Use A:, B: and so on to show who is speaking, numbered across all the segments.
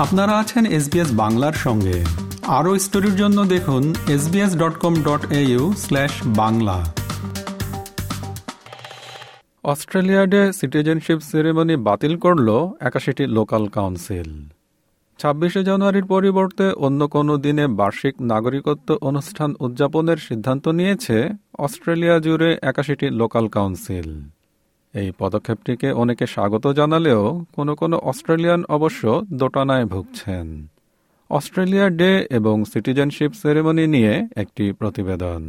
A: আপনারা আছেন এসবিএস বাংলার সঙ্গে। আরও স্টোরির জন্য দেখুন SBS dot com dot Bangla. Australia Day citizenship ceremony বাতিল করল একাশিটি লোকাল কাউন্সিল। ছাব্বিশে জানুয়ারির পরিবর্তে অন্য কোনো দিনে বার্ষিক নাগরিকত্ব অনুষ্ঠান উদযাপনের সিদ্ধান্ত নিয়েছে অস্ট্রেলিয়া জুড়ে একাশিটি লোকাল কাউন্সিল। এই পদক্ষেপটিকে অনেকে স্বাগত জানালেও কোনো কোনো অস্ট্রেলিয়ান অবশ্য দোটানায় ভুগছেন। অস্ট্রেলিয়া ডে এবং সিটিজেনশিপ সেরেমনি নিয়ে একটি প্রতিবেদন।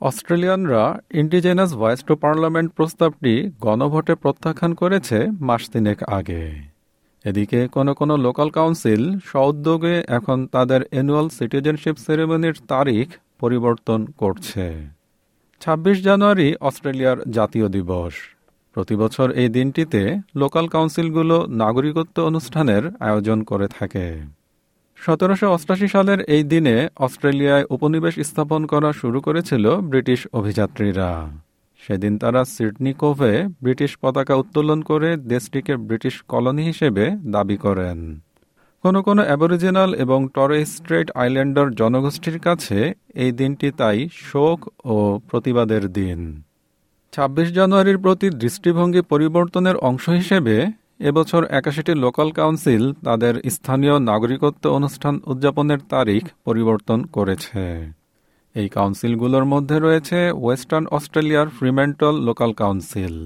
A: অস্ট্রেলিয়ানরা ইন্ডিজেনাস ভয়েস টু পার্লামেন্ট প্রস্তাবটি গণভোটে প্রত্যাখ্যান করেছে মাস তিনেক আগে। এদিকে কোনো কোনো লোকাল কাউন্সিল সউদ্যোগে এখন তাদের অ্যানুয়াল সিটিজেনশিপ সেরেমনির তারিখ পরিবর্তন করছে। ২৬ জানুয়ারি অস্ট্রেলিয়ার জাতীয় দিবস। প্রতিবছর এই দিনটিতে লোকাল কাউন্সিলগুলো নাগরিকত্ব অনুষ্ঠানের আয়োজন করে থাকে। সতেরোশো অষ্টাশি সালের এই দিনে অস্ট্রেলিয়ায় উপনিবেশ স্থাপন করা শুরু করেছিল ব্রিটিশ অভিযাত্রীরা। সেদিন তারা সিডনি কোভে ব্রিটিশ পতাকা উত্তোলন করে দেশটিকে ব্রিটিশ কলোনি হিসেবে দাবি করেন। কোনো কোনো অ্যাবরিজিনাল এবং টরে স্ট্রেট আইল্যান্ডার জনগোষ্ঠীর কাছে এই দিনটি তাই শোক ও প্রতিবাদের দিন। ২৬ জানুয়ারির প্রতি দৃষ্টিভঙ্গি পরিবর্তনের অংশ হিসেবে এবছর একাশিটি লোকাল কাউন্সিল তাদের স্থানীয় নাগরিকত্ব অনুষ্ঠান উদযাপনের তারিখ পরিবর্তন করেছে। এই কাউন্সিলগুলোর মধ্যে রয়েছে ওয়েস্টার্ন অস্ট্রেলিয়ার ফ্রিমেন্টল লোকাল কাউন্সিল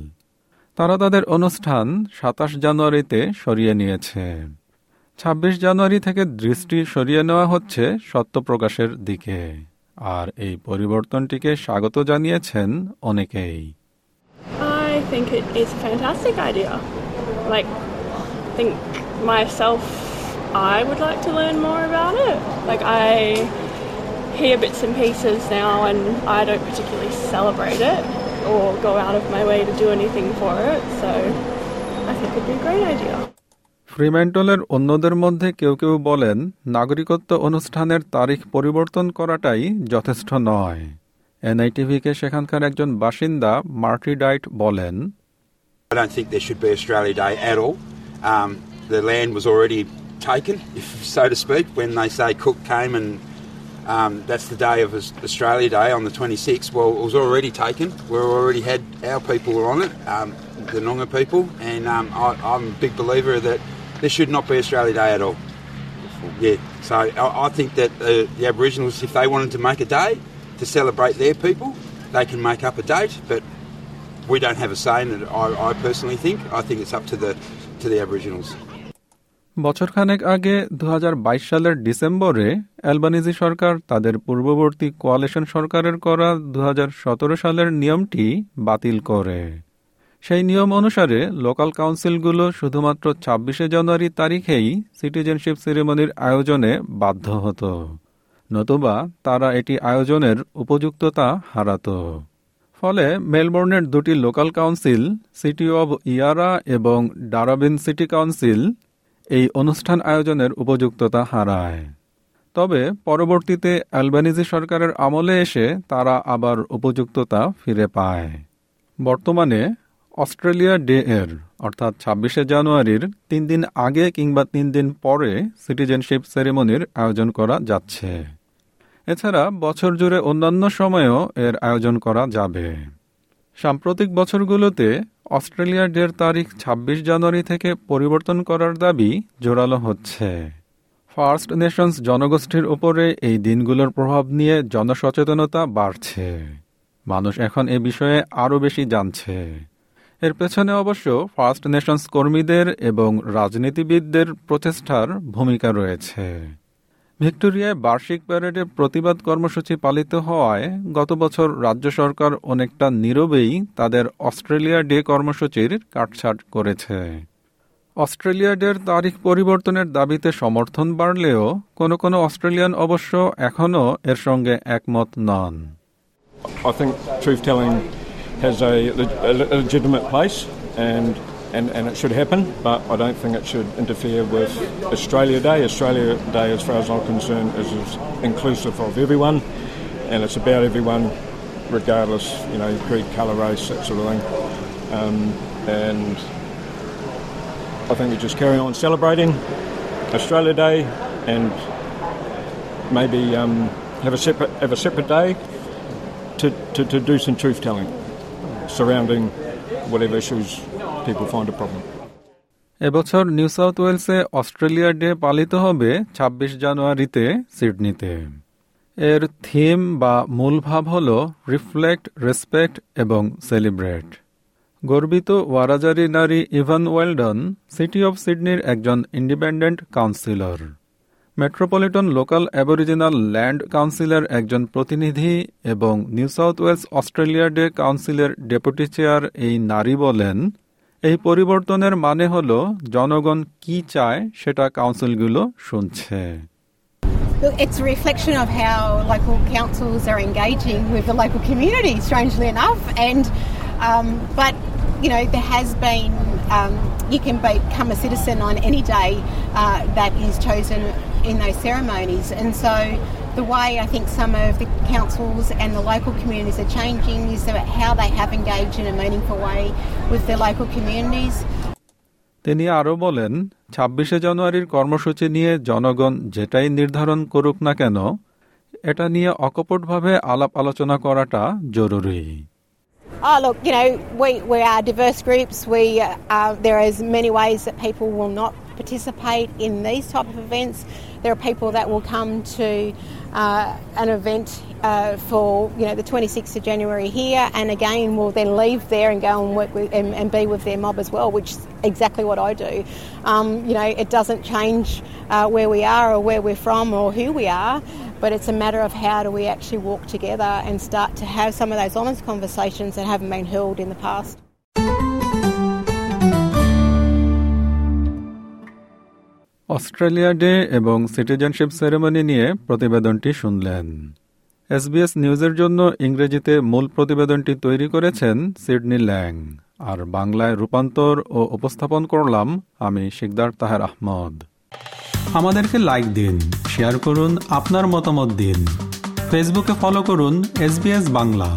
A: তারা তাদের অনুষ্ঠান সাতাশ জানুয়ারিতে সরিয়ে নিয়েছে। ২৬ জানুয়ারি থেকে দৃষ্টি সরিয়ে নেওয়া হচ্ছে সত্য প্রকাশের দিকে আর এই পরিবর্তনটিকে স্বাগত জানিয়েছেন অনেকেই
B: I think it is a fantastic idea. Like, I think myself, I would like to learn more about it. Like, I hear bits and pieces now, and I don't particularly celebrate it or go out of my way to do anything for it. So, I think it'd be a great idea.
A: ফ্রিমেন্টলের অন্যদের মধ্যে কেউ কেউ বলেন নাগরিকত্ব অনুষ্ঠানের তারিখ পরিবর্তন করাটাই যথেষ্ট নয় এনআইটিভিকে সেখানকার একজন বাসিন্দা মার্টি ডাইট বলেন
C: I don't think there should be Australia Day at all. Um, the land was already taken, if so to speak, when they say Cook came and um, that's the day of Australia Day on the 26th. Well, it was already taken. We already had our people were on it, um, the Noongar people, and um, I, I'm a big believer that there should not be Australia Day at all. Yeah, so I, I think that uh, the Aboriginals, if they wanted to make a day to celebrate their people, they can make up a date, but we don't have a say in it. I, I personally think. I think it's up to the to the Aboriginals.
A: বছরখানেক আগে দু হাজার বাইশ সালের ডিসেম্বরে Albanese সরকার তাদের পূর্ববর্তী coalition সরকারের করা দু হাজার সতেরো সালের নিয়মটি বাতিল করে সেই নিয়ম অনুসারে লোকাল কাউন্সিলগুলো শুধুমাত্র ছাব্বিশে জানুয়ারি তারিখেই সিটিজেনশিপ সেরেমনির আয়োজনে বাধ্য হতো, নতুবা তারা এটি আয়োজনের উপযুক্ততা হারাত। ফলে মেলবোর্নের দুটি লোকাল কাউন্সিল, সিটি অব ইয়ারা এবং ডারাবিন সিটি কাউন্সিল, এই অনুষ্ঠান আয়োজনের উপযুক্ততা হারায়। তবে পরবর্তীতে অ্যালবানিজি সরকারের আমলে এসে তারা আবার উপযুক্ততা ফিরে পায়। বর্তমানে অস্ট্রেলিয়া ডে এর, অর্থাৎ ছাব্বিশে জানুয়ারির তিন দিন আগে কিংবা তিন দিন পরে সিটিজেনশিপ সেরেমনির আয়োজন করা যাচ্ছে। এছাড়া বছর জুড়ে অন্যান্য সময়েও এর আয়োজন করা যাবে। সাম্প্রতিক বছরগুলোতে অস্ট্রেলিয়া ডের তারিখ ২৬ জানুয়ারি থেকে পরিবর্তন করার দাবি জোরালো হচ্ছে। ফার্স্ট নেশনস জনগোষ্ঠীর উপরে এই দিনগুলোর প্রভাব নিয়ে জনসচেতনতা বাড়ছে। মানুষ এখন এ বিষয়ে আরও বেশি জানছে। এর পেছনে অবশ্য ফার্স্ট নেশনস কর্মীদের এবং রাজনীতিবিদদের প্রচেষ্টার ভূমিকা রয়েছে। ভিক্টোরিয়ায় বার্ষিক প্যারেডে প্রতিবাদ কর্মসূচি পালিত হওয়ায় গত বছর রাজ্য সরকার অনেকটা নীরবেই তাদের অস্ট্রেলিয়া ডে কর্মসূচির কাটছাট করেছে। অস্ট্রেলিয়া ডের তারিখ পরিবর্তনের দাবিতে সমর্থন বাড়লেও কোনো কোনো অস্ট্রেলিয়ান অবশ্য এখনও এর সঙ্গে একমত নন।
D: Has a, a legitimate place and and, and it should happen, but I don't think it should interfere with Australia Day. Australia Day, as far as I'm concerned, is, is inclusive of everyone, and it's about everyone, regardless, you know, creed, colour, race, that sort of thing. Um, and I think we just carry on celebrating Australia Day and maybe um, have a separate have a separate day to, to, to do some truth telling surrounding whatever issues people find a problem.
A: এবছর New South ওয়েলসে Australia Day পালিত হবে ২৬ জানুয়ারিতে সিডনিতে। এর theme বা মূল ভাব হল রিফ্লেক্ট, রেসপেক্ট এবং সেলিব্রেট। গর্বিত ওয়ারাজারি নারী ইভান ওয়েলডন, সিটি অব সিডনির একজন independent councillor. Metropolitan local aboriginal land কাউন্সিলের একজন প্রতিনিধি এবং New South Wales Australia Day কাউন্সিলের ডেপুটি চেয়ার এই নারী বলেন এই পরিবর্তনের মানে হল জনগণ কি চায় সেটা কাউন্সিলগুলো শুনছে
E: it's a reflection of how local councils are engaging with the local community, strangely enough. And um, but you know there has been um, you can become a citizen on any day uh, that is chosen in those ceremonies, and so the way I think some of the councils and the local communities are changing is about how they have engaged in a meaningful way with their local communities.
A: তিনি আরও বলেন ছাব্বিশে জানুয়ারির কর্মসূচি নিয়ে জনগণ যেটাই নির্ধারণ করুক না কেন এটা নিয়ে অকপটভাবে আলাপ আলোচনা করাটা জরুরি
E: Oh, look, you know, we, we are diverse groups. We, uh, uh, there is many ways that people will not participate in these type of events. There are people that will come to uh, an event uh, for, you know, the 26th of January here and again will then leave there and go and work with and, and be with their mob as well, which is exactly what I do. Um, you know, it doesn't change uh, where we are or where we're from or who we are, but it's a matter of how do we actually walk together and start to have some of those honest conversations that haven't been held in the past.
A: Australia Day এবং citizenship ceremony নিয়ে প্রতিবেদনটি শুনলেন। SBS নিউজের জন্য ইংরেজিতে মূল প্রতিবেদনটি তৈরি করেছেন সিডনি ল্যাং। আর বাংলায় রূপান্তর ও উপস্থাপন করলাম আমি শিকদার তাহের আহমদ। আমাদেরকে লাইক দিন, শেয়ার করুন, আপনার মতামত দিন। ফেসবুকে ফলো করুন এসবিএস বাংলা।